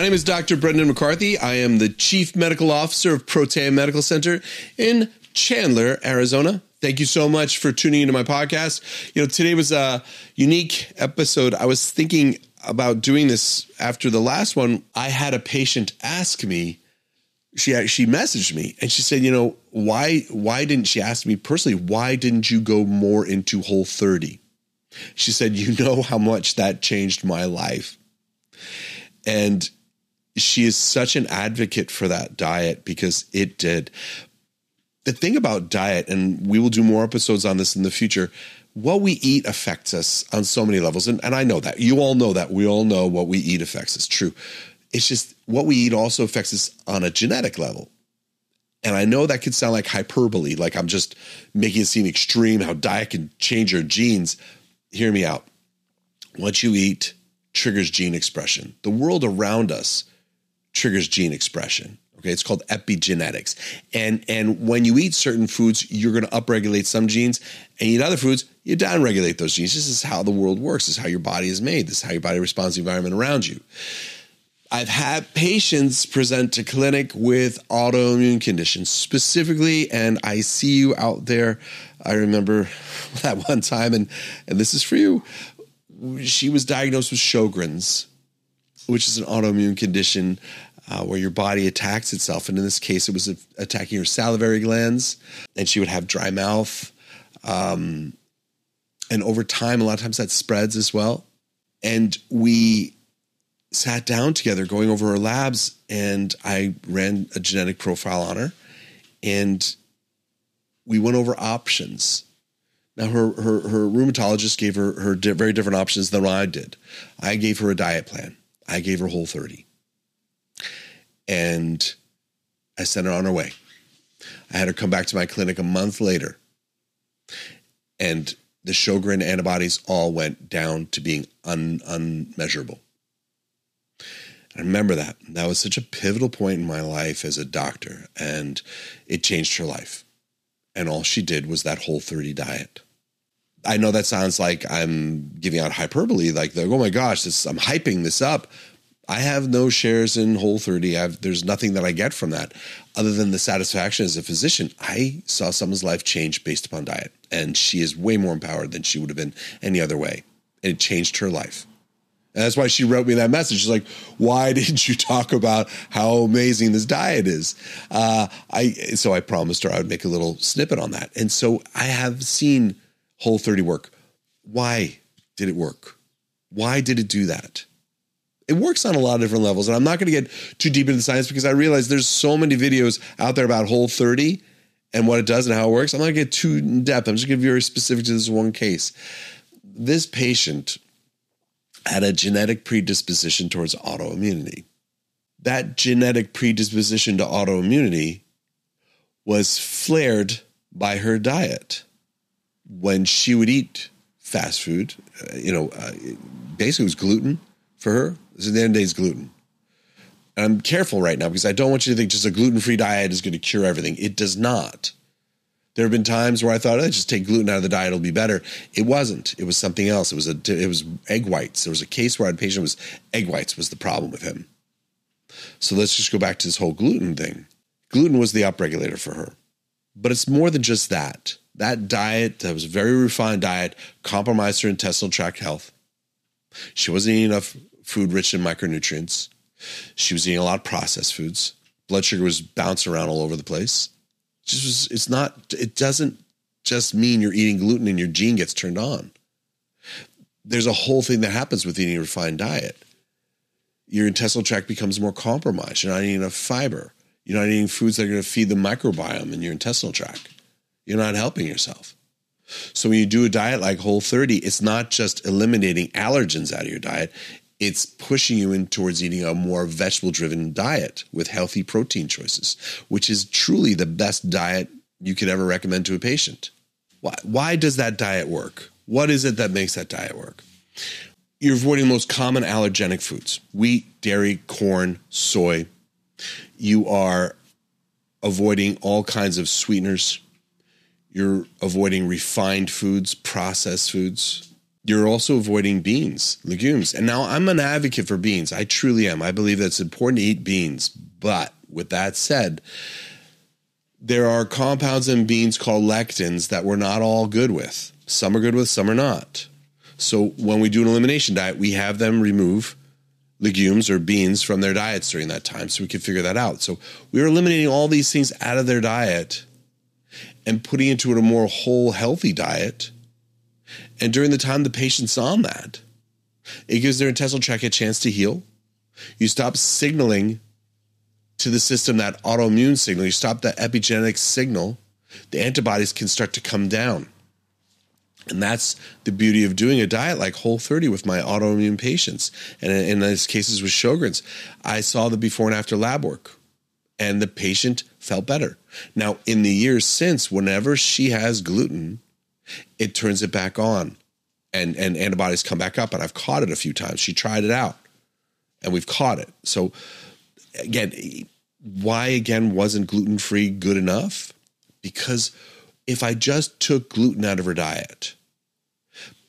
My name is Dr. Brendan McCarthy. I am the Chief Medical Officer of Protea Medical Center in Chandler, Arizona. Thank you so much for tuning into my podcast. You know, today was a unique episode. I was thinking about doing this after the last one. I had a patient ask me, she she messaged me and she said, you know, why why didn't she ask me personally, why didn't you go more into whole 30? She said, you know how much that changed my life. And she is such an advocate for that diet because it did. The thing about diet, and we will do more episodes on this in the future, what we eat affects us on so many levels. And, and I know that. You all know that. We all know what we eat affects us. True. It's just what we eat also affects us on a genetic level. And I know that could sound like hyperbole, like I'm just making it seem extreme how diet can change your genes. Hear me out. What you eat triggers gene expression. The world around us triggers gene expression. Okay, it's called epigenetics. And and when you eat certain foods, you're going to upregulate some genes, and eat other foods, you downregulate those genes. This is how the world works. This is how your body is made. This is how your body responds to the environment around you. I've had patients present to clinic with autoimmune conditions specifically, and I see you out there. I remember that one time, and and this is for you. She was diagnosed with Sjogren's, which is an autoimmune condition uh, where your body attacks itself. And in this case, it was attacking her salivary glands, and she would have dry mouth. Um, and over time, a lot of times that spreads as well. And we sat down together going over her labs, and I ran a genetic profile on her, and we went over options. Now, her, her, her rheumatologist gave her, her very different options than I did. I gave her a diet plan. I gave her Whole 30 and I sent her on her way. I had her come back to my clinic a month later, and the Sjogren antibodies all went down to being un, unmeasurable. I remember that. That was such a pivotal point in my life as a doctor, and it changed her life. And all she did was that whole 30 diet. I know that sounds like I'm giving out hyperbole, like, oh my gosh, this, I'm hyping this up. I have no shares in Whole 30. I've, there's nothing that I get from that other than the satisfaction as a physician. I saw someone's life change based upon diet, and she is way more empowered than she would have been any other way. And it changed her life. And that's why she wrote me that message. She's like, "Why didn't you talk about how amazing this diet is?" Uh, I so I promised her I would make a little snippet on that. And so I have seen Whole 30 work. Why did it work? Why did it do that? It works on a lot of different levels. And I'm not going to get too deep into the science because I realize there's so many videos out there about Whole 30 and what it does and how it works. I'm not going to get too in depth. I'm just going to be very specific to this one case. This patient had a genetic predisposition towards autoimmunity. That genetic predisposition to autoimmunity was flared by her diet. When she would eat fast food, uh, you know, uh, basically it was gluten for her at the end day, it's gluten. And I'm careful right now because I don't want you to think just a gluten free diet is going to cure everything. It does not. There have been times where I thought, oh, just take gluten out of the diet, it'll be better. It wasn't. It was something else. It was a it was egg whites. There was a case where I had a patient was egg whites was the problem with him. So let's just go back to this whole gluten thing. Gluten was the upregulator for her. But it's more than just that. That diet, that was a very refined diet, compromised her intestinal tract health. She wasn't eating enough food rich in micronutrients. She was eating a lot of processed foods. Blood sugar was bouncing around all over the place. Just was, it's not, it doesn't just mean you're eating gluten and your gene gets turned on. There's a whole thing that happens with eating a refined diet. Your intestinal tract becomes more compromised. You're not eating enough fiber. You're not eating foods that are going to feed the microbiome in your intestinal tract. You're not helping yourself. So when you do a diet like Whole 30, it's not just eliminating allergens out of your diet, it's pushing you in towards eating a more vegetable driven diet with healthy protein choices, which is truly the best diet you could ever recommend to a patient. Why, why does that diet work? What is it that makes that diet work? You're avoiding the most common allergenic foods wheat, dairy, corn, soy. You are avoiding all kinds of sweeteners. You're avoiding refined foods, processed foods You're also avoiding beans, legumes. And now I'm an advocate for beans. I truly am. I believe that it's important to eat beans. But with that said, there are compounds in beans called lectins that we're not all good with. Some are good with, some are not. So when we do an elimination diet, we have them remove legumes or beans from their diets during that time so we can figure that out. So we are eliminating all these things out of their diet and putting into it a more whole, healthy diet. And during the time the patient's on that, it gives their intestinal tract a chance to heal. You stop signaling to the system that autoimmune signal, you stop that epigenetic signal, the antibodies can start to come down. And that's the beauty of doing a diet like Whole 30 with my autoimmune patients. And in these cases with Sjogren's, I saw the before and after lab work, and the patient felt better. Now, in the years since, whenever she has gluten, it turns it back on and, and antibodies come back up. And I've caught it a few times. She tried it out and we've caught it. So, again, why again wasn't gluten free good enough? Because if I just took gluten out of her diet,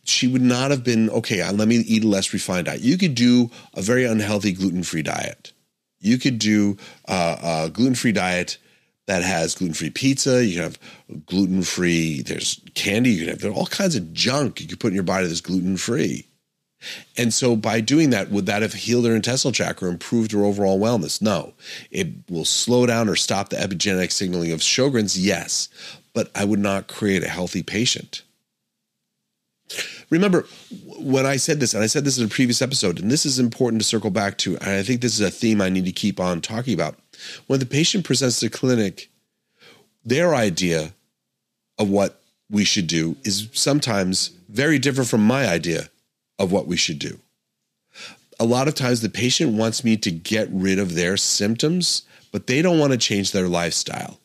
she would not have been okay. Uh, let me eat a less refined diet. You could do a very unhealthy gluten free diet. You could do uh, uh, a gluten free diet that has gluten free pizza. You can have gluten free. There's candy. You can have there all kinds of junk you can put in your body that's gluten free. And so by doing that, would that have healed her intestinal tract or improved her overall wellness? No. It will slow down or stop the epigenetic signaling of Sjogren's, yes, but I would not create a healthy patient. Remember when I said this, and I said this in a previous episode, and this is important to circle back to, and I think this is a theme I need to keep on talking about. When the patient presents to clinic, their idea of what we should do is sometimes very different from my idea of what we should do. A lot of times the patient wants me to get rid of their symptoms, but they don't want to change their lifestyle.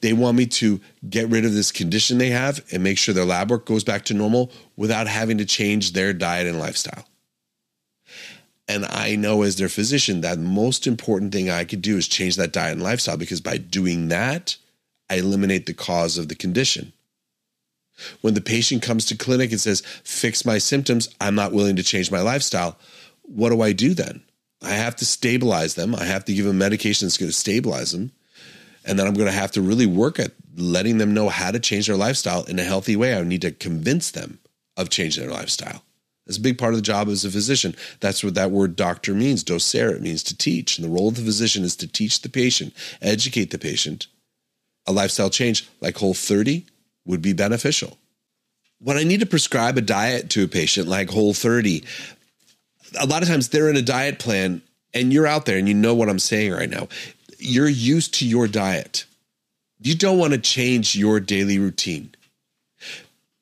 They want me to get rid of this condition they have and make sure their lab work goes back to normal without having to change their diet and lifestyle. And I know as their physician that most important thing I could do is change that diet and lifestyle because by doing that, I eliminate the cause of the condition. When the patient comes to clinic and says, fix my symptoms, I'm not willing to change my lifestyle, what do I do then? I have to stabilize them. I have to give them medication that's going to stabilize them. And then I'm going to have to really work at letting them know how to change their lifestyle in a healthy way. I need to convince them of changing their lifestyle. It's a big part of the job as a physician. That's what that word doctor means. Docere, it means to teach. And the role of the physician is to teach the patient, educate the patient. A lifestyle change like Whole 30 would be beneficial. When I need to prescribe a diet to a patient like Whole 30, a lot of times they're in a diet plan and you're out there and you know what I'm saying right now you're used to your diet. You don't want to change your daily routine.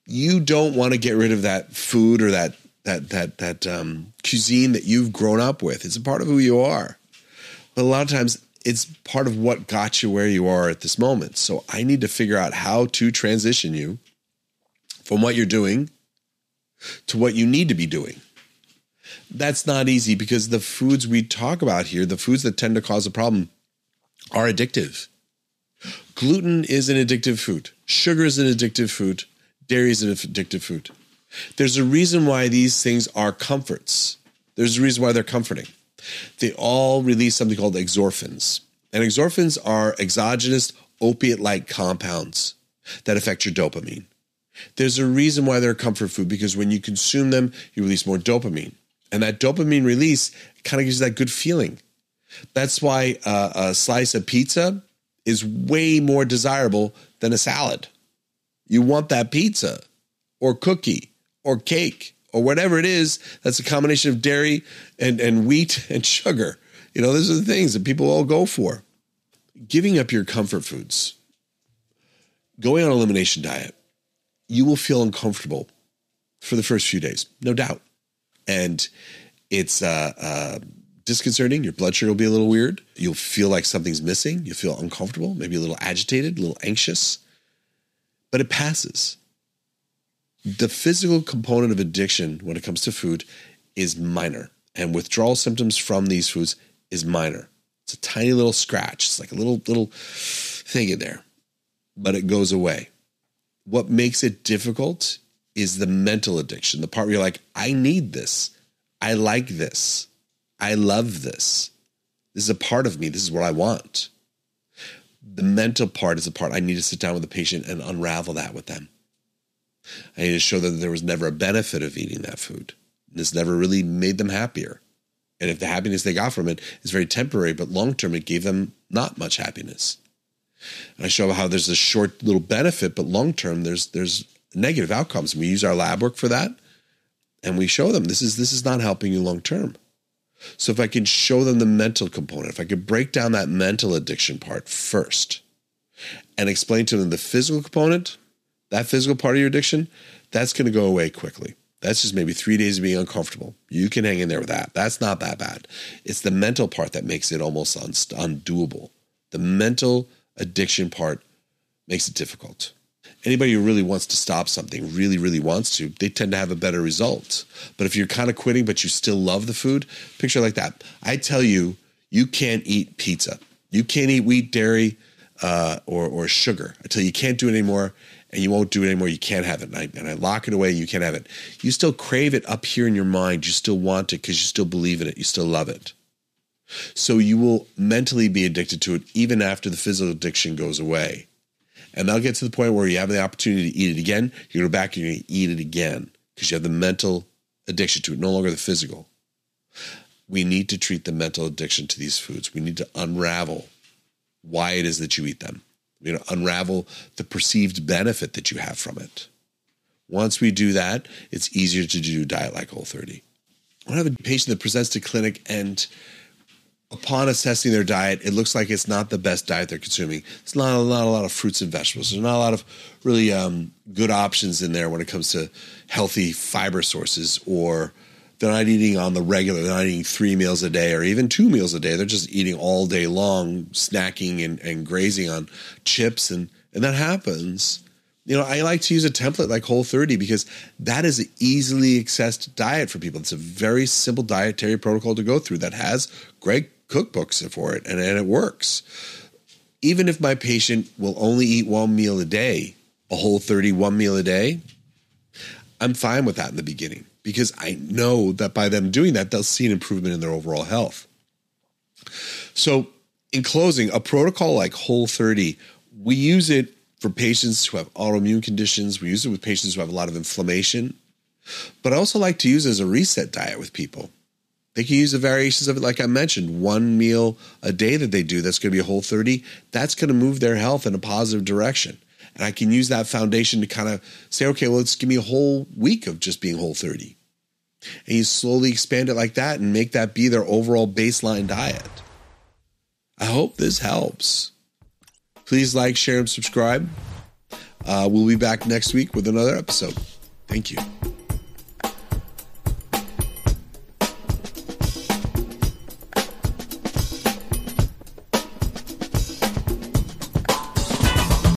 You don't want to get rid of that food or that that that that um, cuisine that you've grown up with. It's a part of who you are. But a lot of times it's part of what got you where you are at this moment. So I need to figure out how to transition you from what you're doing to what you need to be doing. That's not easy because the foods we talk about here, the foods that tend to cause a problem, are addictive. Gluten is an addictive food. Sugar is an addictive food. Dairy is an addictive food. There's a reason why these things are comforts. There's a reason why they're comforting. They all release something called exorphins. And exorphins are exogenous opiate like compounds that affect your dopamine. There's a reason why they're comfort food because when you consume them, you release more dopamine. And that dopamine release kind of gives you that good feeling. That's why uh, a slice of pizza is way more desirable than a salad. You want that pizza or cookie or cake or whatever it is that's a combination of dairy and, and wheat and sugar. You know, those are the things that people all go for. Giving up your comfort foods, going on elimination diet, you will feel uncomfortable for the first few days, no doubt. And it's uh, uh, disconcerting. Your blood sugar will be a little weird. You'll feel like something's missing. You'll feel uncomfortable, maybe a little agitated, a little anxious, but it passes. The physical component of addiction when it comes to food is minor, and withdrawal symptoms from these foods is minor. It's a tiny little scratch. It's like a little little thing in there, but it goes away. What makes it difficult is the mental addiction, the part where you're like, I need this. I like this. I love this. This is a part of me. This is what I want. The mental part is the part I need to sit down with the patient and unravel that with them. I need to show them that there was never a benefit of eating that food. This never really made them happier. And if the happiness they got from it is very temporary, but long term, it gave them not much happiness. And I show how there's a short little benefit, but long term, there's there's negative outcomes. We use our lab work for that, and we show them this is this is not helping you long term. So if I can show them the mental component, if I could break down that mental addiction part first, and explain to them the physical component, that physical part of your addiction, that's going to go away quickly. That's just maybe three days of being uncomfortable. You can hang in there with that. That's not that bad. It's the mental part that makes it almost undoable. The mental addiction part makes it difficult. Anybody who really wants to stop something, really, really wants to, they tend to have a better result. But if you're kind of quitting, but you still love the food, picture like that. I tell you, you can't eat pizza. You can't eat wheat, dairy, uh, or, or sugar. I tell you, you can't do it anymore and you won't do it anymore. You can't have it. And I, and I lock it away. You can't have it. You still crave it up here in your mind. You still want it because you still believe in it. You still love it. So you will mentally be addicted to it even after the physical addiction goes away. And they'll get to the point where you have the opportunity to eat it again. You go back and you're going to eat it again because you have the mental addiction to it, no longer the physical. We need to treat the mental addiction to these foods. We need to unravel why it is that you eat them you know, unravel the perceived benefit that you have from it. Once we do that, it's easier to do diet like Whole 30. I have a patient that presents to clinic and upon assessing their diet, it looks like it's not the best diet they're consuming. It's not a lot, a lot of fruits and vegetables. There's not a lot of really um, good options in there when it comes to healthy fiber sources or they're not eating on the regular. They're not eating three meals a day or even two meals a day. They're just eating all day long, snacking and, and grazing on chips. And, and that happens. You know, I like to use a template like Whole 30 because that is an easily accessed diet for people. It's a very simple dietary protocol to go through that has great cookbooks for it and, and it works. Even if my patient will only eat one meal a day, a Whole 30 one meal a day, I'm fine with that in the beginning because I know that by them doing that, they'll see an improvement in their overall health. So, in closing, a protocol like Whole 30, we use it for patients who have autoimmune conditions. We use it with patients who have a lot of inflammation. But I also like to use it as a reset diet with people. They can use the variations of it, like I mentioned, one meal a day that they do that's going to be a whole 30. That's going to move their health in a positive direction. And I can use that foundation to kind of say, okay, well, let's give me a whole week of just being whole 30. And you slowly expand it like that and make that be their overall baseline diet. I hope this helps. Please like, share, and subscribe. Uh, we'll be back next week with another episode. Thank you.